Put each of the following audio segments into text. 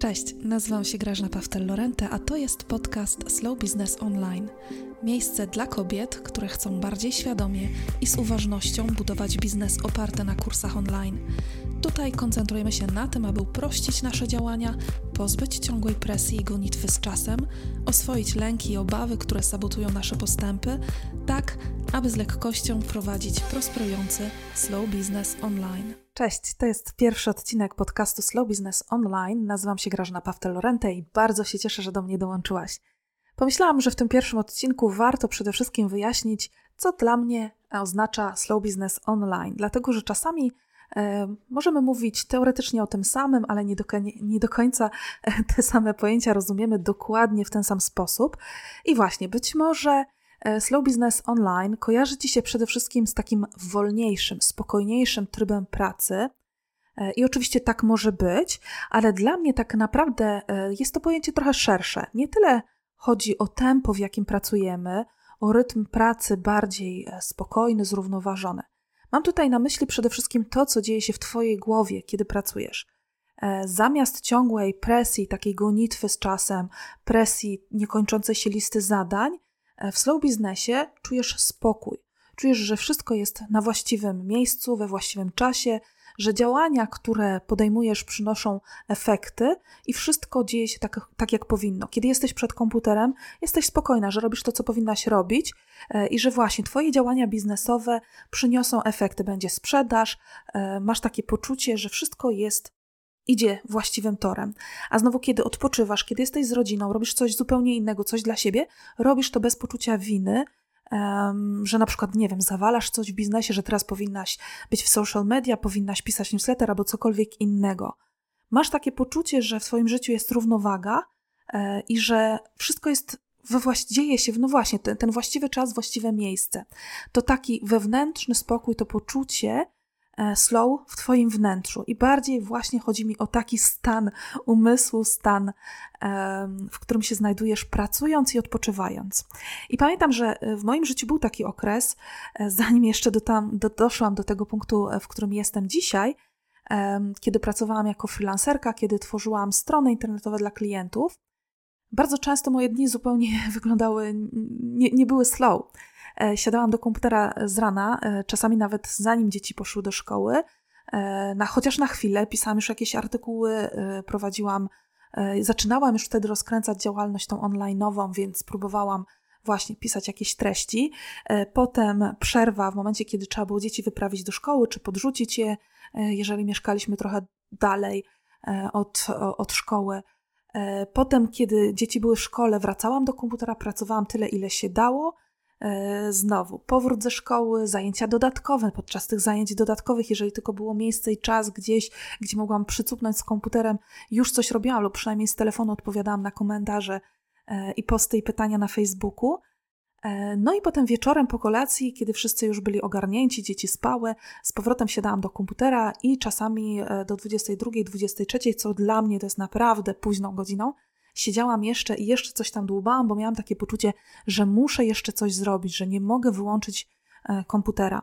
Cześć, nazywam się Grażna Pawtel-Lorente, a to jest podcast Slow Business Online. Miejsce dla kobiet, które chcą bardziej świadomie i z uważnością budować biznes oparty na kursach online. Tutaj koncentrujemy się na tym, aby uprościć nasze działania, pozbyć ciągłej presji i gonitwy z czasem, oswoić lęki i obawy, które sabotują nasze postępy, tak aby z lekkością prowadzić prosperujący slow business online. Cześć, to jest pierwszy odcinek podcastu Slow Business Online. Nazywam się Grażyna Pawtel-Lorente i bardzo się cieszę, że do mnie dołączyłaś. Pomyślałam, że w tym pierwszym odcinku warto przede wszystkim wyjaśnić, co dla mnie oznacza slow business online, dlatego że czasami e, możemy mówić teoretycznie o tym samym, ale nie do, nie do końca te same pojęcia rozumiemy dokładnie w ten sam sposób. I właśnie, być może E, slow Business Online kojarzy Ci się przede wszystkim z takim wolniejszym, spokojniejszym trybem pracy. E, I oczywiście tak może być, ale dla mnie tak naprawdę e, jest to pojęcie trochę szersze. Nie tyle chodzi o tempo, w jakim pracujemy, o rytm pracy bardziej spokojny, zrównoważony. Mam tutaj na myśli przede wszystkim to, co dzieje się w Twojej głowie, kiedy pracujesz. Zamiast ciągłej presji, takiej gonitwy z czasem, presji niekończącej się listy zadań, w slow biznesie czujesz spokój. Czujesz, że wszystko jest na właściwym miejscu, we właściwym czasie, że działania, które podejmujesz, przynoszą efekty i wszystko dzieje się tak, tak jak powinno. Kiedy jesteś przed komputerem, jesteś spokojna, że robisz to, co powinnaś robić e, i że właśnie Twoje działania biznesowe przyniosą efekty. Będzie sprzedaż, e, masz takie poczucie, że wszystko jest idzie właściwym torem. A znowu, kiedy odpoczywasz, kiedy jesteś z rodziną, robisz coś zupełnie innego, coś dla siebie, robisz to bez poczucia winy, um, że na przykład, nie wiem, zawalasz coś w biznesie, że teraz powinnaś być w social media, powinnaś pisać newsletter albo cokolwiek innego. Masz takie poczucie, że w Twoim życiu jest równowaga e, i że wszystko jest we właści- dzieje się, no właśnie, ten, ten właściwy czas, właściwe miejsce. To taki wewnętrzny spokój, to poczucie, slow w Twoim wnętrzu. I bardziej właśnie chodzi mi o taki stan umysłu, stan, w którym się znajdujesz pracując i odpoczywając. I pamiętam, że e, w moim życiu był taki okres, e, zanim jeszcze do tam, do, doszłam do tego punktu, w którym jestem dzisiaj, kiedy pracowałam jako freelancerka, kiedy tworzyłam strony internetowe dla klientów. Bardzo często moje dni zupełnie wyglądały, nie, nie były slow. E, siadałam do komputera z rana, e, czasami nawet zanim dzieci poszły do szkoły, e, na, chociaż na chwilę, pisałam już jakieś artykuły, prowadziłam, zaczynałam już wtedy rozkręcać działalność tą online'ową, więc próbowałam właśnie pisać jakieś treści. Potem przerwa w momencie, kiedy trzeba było dzieci wyprawić do szkoły, czy podrzucić je, jeżeli mieszkaliśmy trochę dalej od, od szkoły. Potem, kiedy dzieci były w szkole, wracałam do komputera, pracowałam tyle, ile się dało. E, znowu powrót ze szkoły, zajęcia dodatkowe. Podczas tych zajęć dodatkowych, jeżeli tylko było miejsce i czas gdzieś, gdzie mogłam przycupnąć z komputerem, już coś robiłam, lub przynajmniej z telefonu odpowiadałam na komentarze e, i posty i pytania na Facebooku. E, no i potem wieczorem po kolacji, kiedy wszyscy już byli ogarnięci, dzieci spały, z powrotem siadałam do komputera i czasami do 22, 23, co dla mnie to jest naprawdę późną godziną, siedziałam jeszcze i jeszcze coś tam dłubałam, bo miałam takie poczucie, że muszę jeszcze coś zrobić, że nie mogę wyłączyć e, komputera.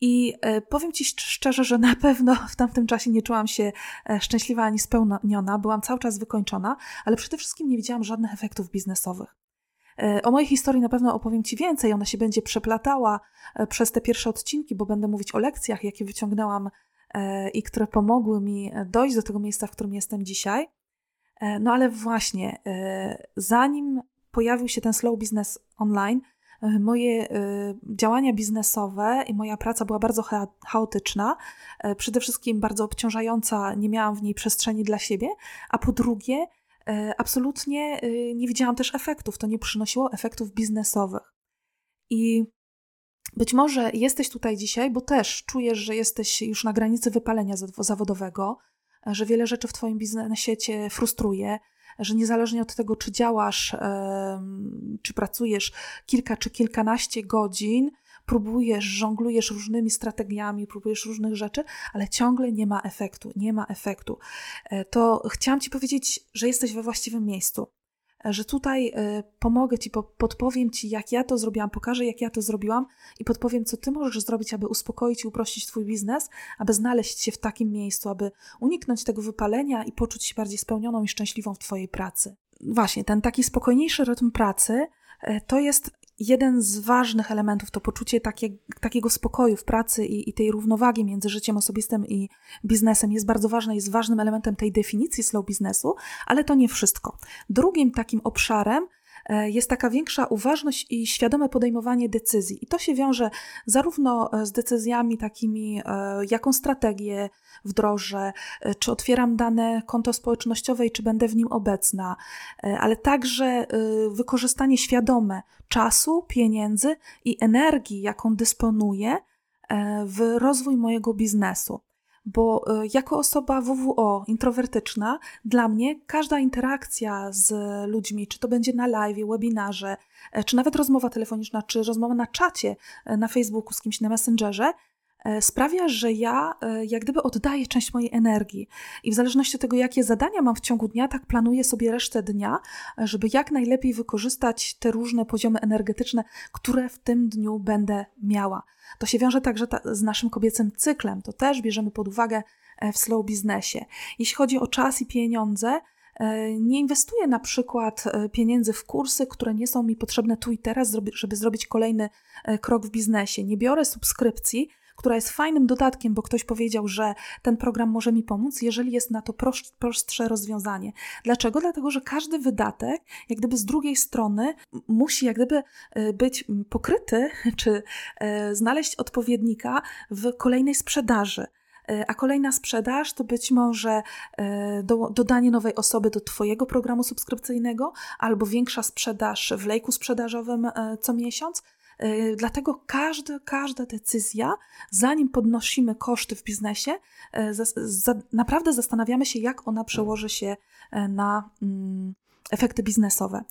I e, powiem Ci szczerze, że na pewno w tamtym czasie nie czułam się e, szczęśliwa ani spełniona, byłam cały czas wykończona, ale przede wszystkim nie widziałam żadnych efektów biznesowych. O mojej historii na pewno opowiem Ci więcej, ona się będzie przeplatała przez te pierwsze odcinki, bo będę mówić o lekcjach, jakie wyciągnęłam i które pomogły mi dojść do tego miejsca, w którym jestem dzisiaj. E, no ale właśnie, e, zanim pojawił się ten slow business online, e, moje działania biznesowe i moja praca była bardzo chaotyczna, przede wszystkim bardzo obciążająca, nie miałam w niej przestrzeni dla siebie, a po drugie, absolutnie nie widziałam też efektów, to nie przynosiło efektów biznesowych. I być może jesteś tutaj dzisiaj, bo też czujesz, że jesteś już na granicy wypalenia zawodowego, że wiele rzeczy w Twoim biznesie Cię frustruje, że niezależnie od tego, czy działasz, czy pracujesz kilka czy kilkanaście godzin, próbujesz, żonglujesz różnymi strategiami, próbujesz różnych rzeczy, ale ciągle nie ma efektu, nie ma efektu. E, to chciałam Ci powiedzieć, że jesteś we właściwym miejscu. że tutaj pomogę Ci, podpowiem Ci, jak ja to zrobiłam, pokażę, jak ja to zrobiłam i podpowiem, co Ty możesz zrobić, aby uspokoić i uprościć Twój biznes, aby znaleźć się w takim miejscu, aby uniknąć tego wypalenia i poczuć się bardziej spełnioną i szczęśliwą w Twojej pracy. Właśnie, ten taki spokojniejszy rytm pracy to jest jeden z ważnych elementów, to poczucie takie, takiego spokoju w pracy i, i, tej równowagi między życiem osobistym i biznesem jest bardzo ważne, jest ważnym elementem tej definicji slow biznesu, ale to nie wszystko. Drugim takim obszarem jest taka większa uważność i świadome podejmowanie decyzji. I to się wiąże zarówno e, z decyzjami takimi, e, jaką strategię wdrożę, czy otwieram dane konto społecznościowe i czy będę w nim obecna, ale także wykorzystanie świadome czasu, pieniędzy i energii, jaką dysponuję w rozwój mojego biznesu bo e, jako osoba WWO introwertyczna, dla mnie każda interakcja z ludźmi, czy to będzie na live, webinarze, e, czy nawet rozmowa telefoniczna, czy rozmowa na czacie e, na Facebooku z kimś na Messengerze, sprawia, że ja jak gdyby oddaję część mojej energii. I w zależności od tego, jakie zadania mam w ciągu dnia, tak planuję sobie resztę dnia, żeby jak najlepiej wykorzystać te różne poziomy energetyczne, które w tym dniu będę miała. To się wiąże także ta, z naszym kobiecym cyklem. To też bierzemy pod uwagę e, w slow biznesie. Jeśli chodzi o czas i pieniądze, e, nie inwestuję na przykład e, pieniędzy w kursy, które nie są mi potrzebne tu i teraz, żeby zrobić kolejny krok w biznesie. Nie biorę subskrypcji, która jest fajnym dodatkiem, bo ktoś powiedział, że ten program może mi pomóc, jeżeli jest na to prostsze rozwiązanie. Dlaczego? Dlatego, że każdy wydatek, jak gdyby z drugiej strony, musi jak gdyby e, być pokryty, czy e, znaleźć odpowiednika w kolejnej sprzedaży e, a kolejna sprzedaż to być może do, dodanie nowej osoby do Twojego programu subskrypcyjnego albo większa sprzedaż w lejku sprzedażowym co miesiąc. E, dlatego każda, decyzja, zanim podnosimy koszty w biznesie, za, naprawdę zastanawiamy się, jak ona przełoży się e, na mm, efekty biznesowe.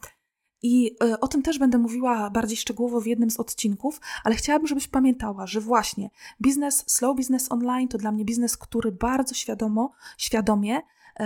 I o tym też będę mówiła bardziej szczegółowo w jednym z odcinków, ale chciałabym, żebyś pamiętała, że właśnie biznes, slow business online to dla mnie biznes, który bardzo świadomo, świadomie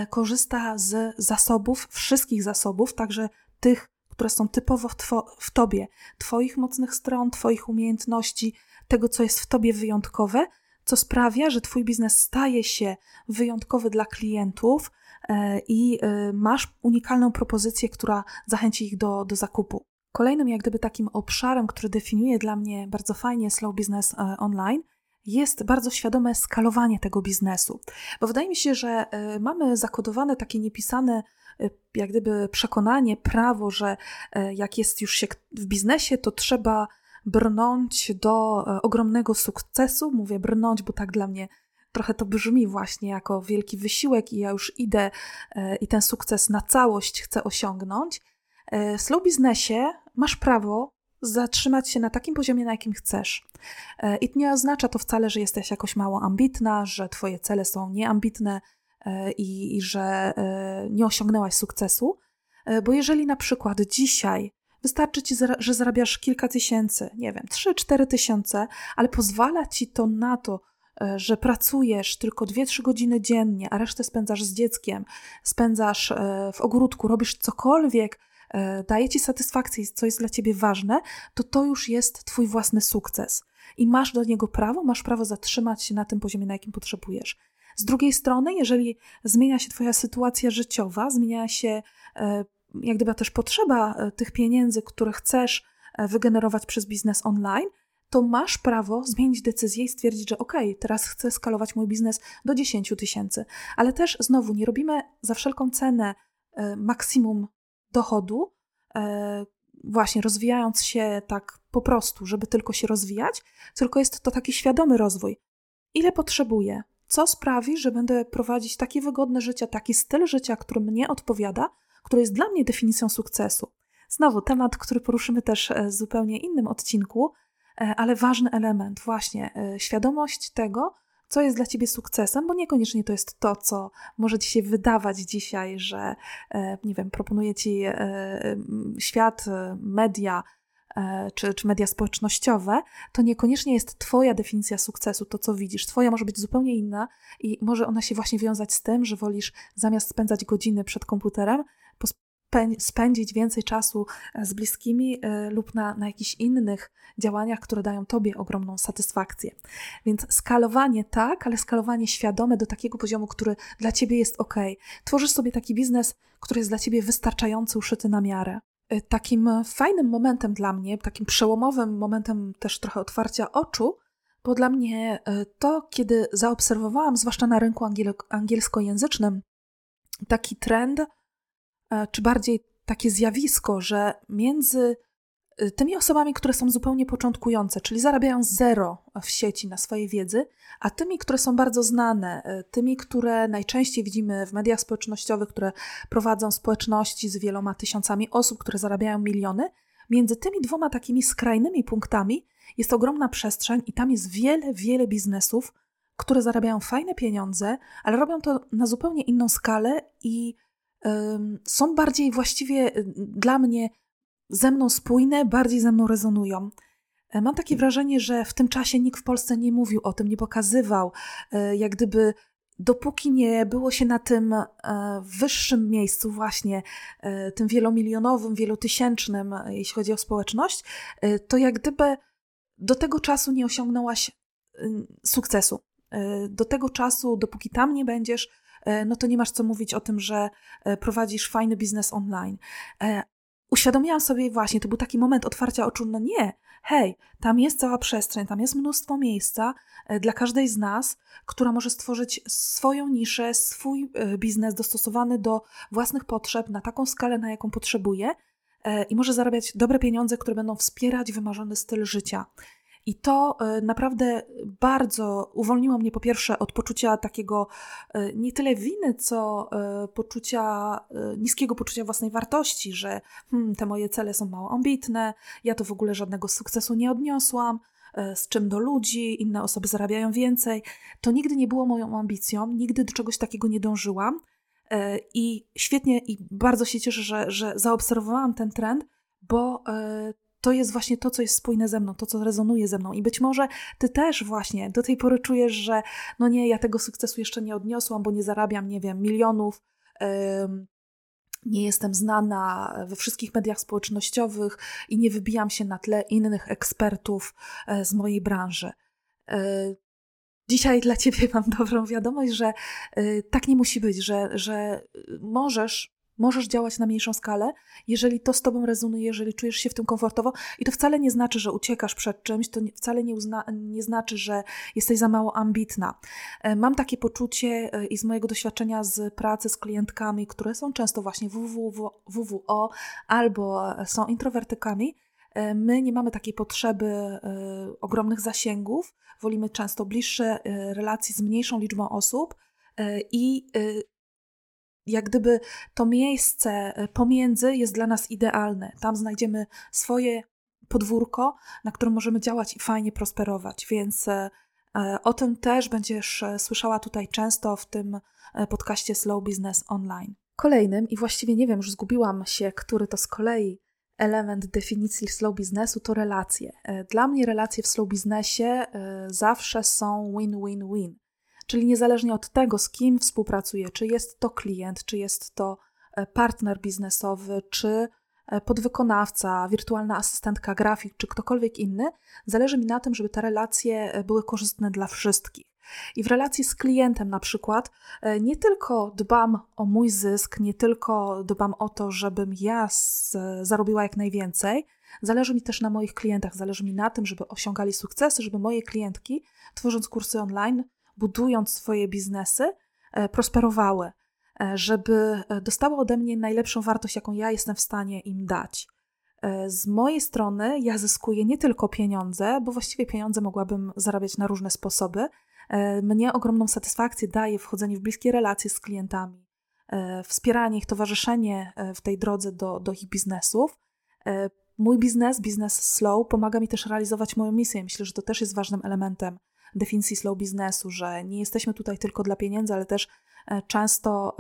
korzysta z zasobów, wszystkich zasobów, także tych które są typowo w, two, w tobie, twoich mocnych stron, twoich umiejętności, tego, co jest w tobie wyjątkowe, co sprawia, że twój biznes staje się wyjątkowy dla klientów e, i e, masz unikalną propozycję, która zachęci ich do, do zakupu. Kolejnym, jak gdyby takim obszarem, który definiuje dla mnie bardzo fajnie slow business e, online, jest bardzo świadome skalowanie tego biznesu. Bo wydaje mi się, że mamy zakodowane takie niepisane jak gdyby przekonanie, prawo, że e, jak jest już się w biznesie, to trzeba brnąć do e, ogromnego sukcesu. Mówię brnąć, bo tak dla mnie trochę to brzmi właśnie jako wielki wysiłek i ja już idę e, i ten sukces na całość chcę osiągnąć. W slow biznesie masz prawo zatrzymać się na takim poziomie, na jakim chcesz. I nie oznacza to wcale, że jesteś jakoś mało ambitna, że twoje cele są nieambitne, i, i że e, nie osiągnęłaś sukcesu, e, bo jeżeli na przykład dzisiaj wystarczy ci, że zarabiasz kilka tysięcy, nie wiem, 3-4 tysiące, ale pozwala ci to na to, że pracujesz tylko 2-3 godziny dziennie, a resztę spędzasz z dzieckiem, spędzasz w ogródku, robisz cokolwiek, daje ci satysfakcję, co jest dla ciebie ważne, to to już jest twój własny sukces. I masz do niego prawo, masz prawo zatrzymać się na tym poziomie, na jakim potrzebujesz. Z drugiej strony, jeżeli zmienia się Twoja sytuacja życiowa, zmienia się e, jak gdyby też potrzeba e, tych pieniędzy, które chcesz e, wygenerować przez biznes online, to masz prawo zmienić decyzję i stwierdzić, że ok, teraz chcę skalować mój biznes do 10 tysięcy. Ale też znowu nie robimy za wszelką cenę maksimum dochodu, właśnie rozwijając się tak po prostu, żeby tylko się rozwijać, tylko jest to taki świadomy rozwój. Ile potrzebuję? Co sprawi, że będę prowadzić takie wygodne życie, taki styl życia, który mnie odpowiada, który jest dla mnie definicją sukcesu. Znowu temat, który poruszymy też e, w zupełnie innym odcinku, e, ale ważny element, właśnie e, świadomość tego, co jest dla ciebie sukcesem, bo niekoniecznie to jest to, co może ci się wydawać dzisiaj, że nie wiem, proponuje ci świat, media, czy, czy media społecznościowe, to niekoniecznie jest Twoja definicja sukcesu, to co widzisz. Twoja może być zupełnie inna i może ona się właśnie wiązać z tym, że wolisz zamiast spędzać godziny przed komputerem, spędzić więcej czasu z bliskimi lub na, na jakichś innych działaniach, które dają Tobie ogromną satysfakcję. Więc skalowanie tak, ale skalowanie świadome do takiego poziomu, który dla Ciebie jest ok. Tworzysz sobie taki biznes, który jest dla Ciebie wystarczający, uszyty na miarę. Y, takim fajnym momentem dla mnie, takim przełomowym momentem też trochę otwarcia oczu, było dla mnie y, to, kiedy zaobserwowałam, zwłaszcza na rynku angiel angielskojęzycznym, taki trend, y, czy bardziej takie zjawisko, że między tymi osobami, które są zupełnie początkujące, czyli zarabiają zero w sieci na swojej wiedzy, a tymi, które są bardzo znane, y, tymi, które najczęściej widzimy w mediach społecznościowych, które prowadzą społeczności z wieloma tysiącami osób, które zarabiają miliony, między tymi dwoma takimi skrajnymi punktami jest ogromna przestrzeń i tam jest wiele, wiele biznesów, które zarabiają fajne pieniądze, ale robią to na zupełnie inną skalę i są bardziej właściwie y, dla mnie ze mną spójne, bardziej ze mną rezonują. E, mam takie wrażenie, że w tym czasie nikt w Polsce nie mówił o tym, nie pokazywał, e, jak gdyby dopóki nie było się na tym e, wyższym miejscu, właśnie tym wielomilionowym, wielotysięcznym, jeśli chodzi o społeczność, to jak gdyby do tego czasu nie osiągnęłaś sukcesu. Do tego czasu, dopóki tam nie będziesz, no to nie masz co mówić o tym, że prowadzisz fajny biznes online uświadomiłam sobie właśnie, to był taki moment otwarcia oczu, no nie, hej, tam jest cała przestrzeń, tam jest mnóstwo miejsca e, dla każdej z nas, która może stworzyć swoją niszę, swój e, biznes dostosowany do własnych potrzeb na taką skalę, na jaką potrzebuje e, i może zarabiać dobre pieniądze, które będą wspierać wymarzony styl życia. I to e, naprawdę bardzo uwolniło mnie po pierwsze od poczucia takiego e, nie tyle winy, co e, poczucia, niskiego poczucia własnej wartości, że hmm, te moje cele są mało ambitne, ja to w ogóle żadnego sukcesu nie odniosłam, z czym do ludzi, inne osoby zarabiają więcej. To nigdy nie było moją ambicją, nigdy do czegoś takiego nie dążyłam. I świetnie i bardzo się cieszę, że, że zaobserwowałam ten trend, bo to jest właśnie to, co jest spójne ze mną, to, co rezonuje ze mną. I być może ty też właśnie do tej pory czujesz, że no nie, ja tego sukcesu jeszcze nie odniosłam, bo nie zarabiam, nie wiem, milionów. nie jestem znana we wszystkich mediach społecznościowych i nie wybijam się na tle innych ekspertów e, z mojej branży. E, dzisiaj dla Ciebie mam dobrą wiadomość, że e, tak nie musi być, że, że możesz Możesz działać na mniejszą skalę, jeżeli to z tobą rezonuje, jeżeli czujesz się w tym komfortowo. I to wcale nie znaczy, że uciekasz przed czymś, to wcale nie, uzna, nie znaczy, że jesteś za mało ambitna. E, mam takie poczucie e, i z mojego doświadczenia z pracy z klientkami, które są często właśnie WWO, albo e, są introwertykami, my nie mamy takiej potrzeby ogromnych zasięgów, wolimy często bliższe relacje z mniejszą liczbą osób i jak gdyby to miejsce e, pomiędzy jest dla nas idealne. Tam znajdziemy swoje podwórko, na którym możemy działać i fajnie prosperować. Więc e, e, o tym też będziesz słyszała tutaj często w tym podcaście Slow Business Online. Kolejnym, i właściwie nie wiem, już zgubiłam się, który to z kolei element definicji slow biznesu, to relacje. Dla mnie relacje w slow biznesie zawsze są win-win-win. Czyli niezależnie od tego, z kim współpracuję, czy jest to klient, czy jest to e, partner biznesowy, czy e, podwykonawca, wirtualna asystentka, grafik, czy ktokolwiek inny, zależy mi na tym, żeby te relacje e, były korzystne dla wszystkich. I w relacji z klientem, na przykład, nie tylko dbam o mój zysk, nie tylko dbam o to, żebym ja z, zarobiła jak najwięcej, zależy mi też na moich klientach, zależy mi na tym, żeby osiągali sukcesy, żeby moje klientki, tworząc kursy online, budując swoje biznesy, e, prosperowały, e, żeby e, dostały ode mnie najlepszą wartość, jaką ja jestem w stanie im dać. Z mojej strony ja zyskuję nie tylko pieniądze, bo właściwie pieniądze mogłabym zarabiać na różne sposoby. Mnie ogromną satysfakcję daje wchodzenie w bliskie relacje z klientami, wspieranie ich, towarzyszenie w tej drodze do, do ich biznesów. Mój biznes, biznes slow, pomaga mi też realizować moją misję. Myślę, że to też jest ważnym elementem definicji slow biznesu, że nie jesteśmy tutaj tylko dla pieniędzy, ale też e, często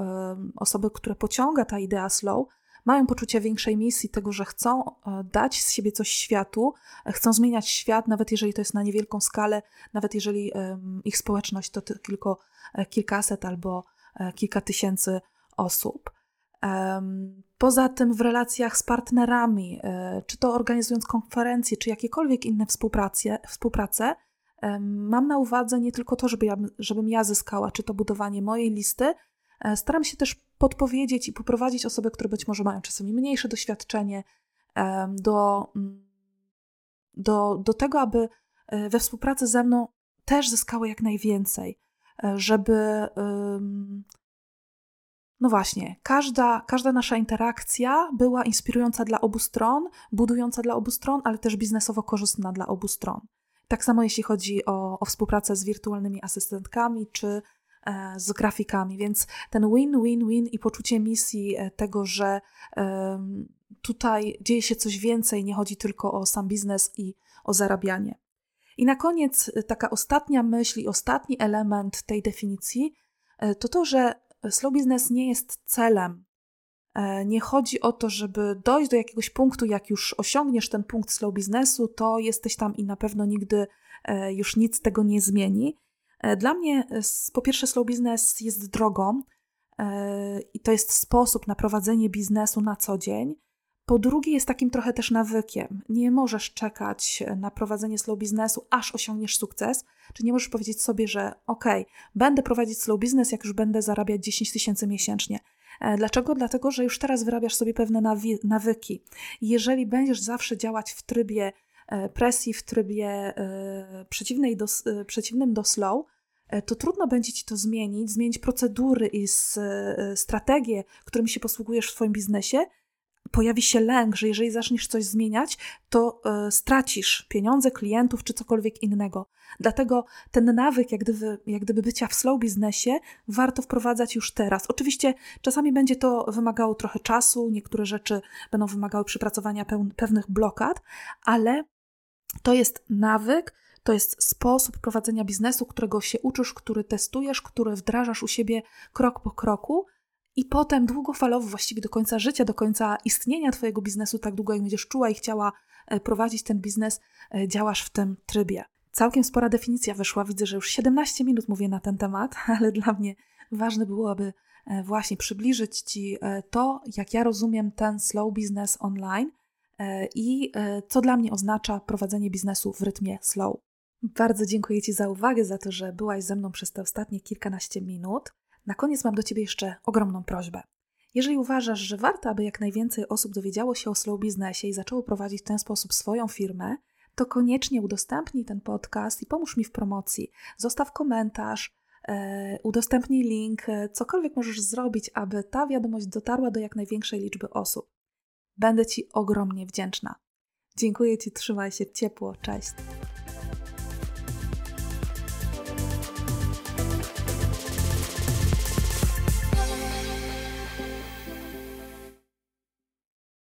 osoby, które pociąga ta idea slow, mają poczucie większej misji, tego, że chcą e, dać z siebie coś światu, e, chcą zmieniać świat, nawet jeżeli to jest na niewielką skalę, nawet jeżeli ich społeczność to tylko kilkaset albo kilka tysięcy osób. Poza tym w relacjach z partnerami, e, czy to organizując konferencje, czy jakiekolwiek inne współpracę, współpracę mam na uwadze nie tylko to, żeby ja, żebym ja zyskała, czy to budowanie mojej listy, e, staram się też podpowiedzieć i poprowadzić osoby, które być może mają czasami mniejsze doświadczenie, do, do, do tego, aby e, we współpracy ze mną też zyskały jak najwięcej, żeby no właśnie, każda, każda nasza interakcja była inspirująca dla obu stron, budująca dla obu stron, ale też biznesowo korzystna dla obu stron. Tak samo jeśli chodzi o, o współpracę z wirtualnymi asystentkami czy e, z grafikami, więc ten win-win-win i poczucie misji e, tego, że tutaj dzieje się coś więcej, nie chodzi tylko o sam biznes i o zarabianie. I na koniec e, taka ostatnia myśl i ostatni element tej definicji to to, że slow business nie jest celem. E, nie chodzi o to, żeby dojść do jakiegoś punktu, jak już osiągniesz ten punkt slow biznesu, to jesteś tam i na pewno nigdy e, już nic tego nie zmieni. E, dla mnie po pierwsze slow business jest drogą i to jest sposób na prowadzenie biznesu na co dzień. Po drugie, jest takim trochę też nawykiem. Nie możesz czekać na prowadzenie slow biznesu, aż osiągniesz sukces, czy nie możesz powiedzieć sobie, że ok, będę prowadzić slow biznes, jak już będę zarabiać 10 tysięcy miesięcznie. E, dlaczego? Dlatego, że już teraz wyrabiasz sobie pewne nawyki. Jeżeli będziesz zawsze działać w trybie e, presji, w trybie e, przeciwnej do, przeciwnym do slow, to trudno będzie ci to zmienić, zmienić procedury i strategie, którymi się posługujesz w Twoim biznesie, pojawi się lęk, że jeżeli zaczniesz coś zmieniać, to y, stracisz pieniądze, klientów czy cokolwiek innego. Dlatego ten nawyk, jak gdyby, jak gdyby bycia w slow biznesie, warto wprowadzać już teraz. Oczywiście czasami będzie to wymagało trochę czasu, niektóre rzeczy będą wymagały przypracowania pewnych blokad, ale to jest nawyk, to jest sposób prowadzenia biznesu, którego się uczysz, który testujesz, który wdrażasz u siebie krok po kroku i potem długofalowo, właściwie do końca życia, do końca istnienia Twojego biznesu, tak długo jak będziesz czuła i chciała e, prowadzić ten biznes, e, działasz w tym trybie. Całkiem spora definicja wyszła. Widzę, że już 17 minut mówię na ten temat, ale dla mnie ważne było, aby e, właśnie przybliżyć Ci to, jak ja rozumiem ten slow business online i co dla mnie oznacza prowadzenie biznesu w rytmie slow. Bardzo dziękuję Ci za uwagę, za to, że byłaś ze mną przez te ostatnie kilkanaście minut. Na koniec mam do Ciebie jeszcze ogromną prośbę. Jeżeli uważasz, że warto, aby jak najwięcej osób dowiedziało się o slow biznesie i zaczęło prowadzić w ten sposób swoją firmę, to koniecznie udostępnij ten podcast i pomóż mi w promocji. Zostaw komentarz, e, udostępnij link, e, cokolwiek możesz zrobić, aby ta wiadomość dotarła do jak największej liczby osób. Będę Ci ogromnie wdzięczna. Dziękuję Ci, trzymaj się ciepło, cześć.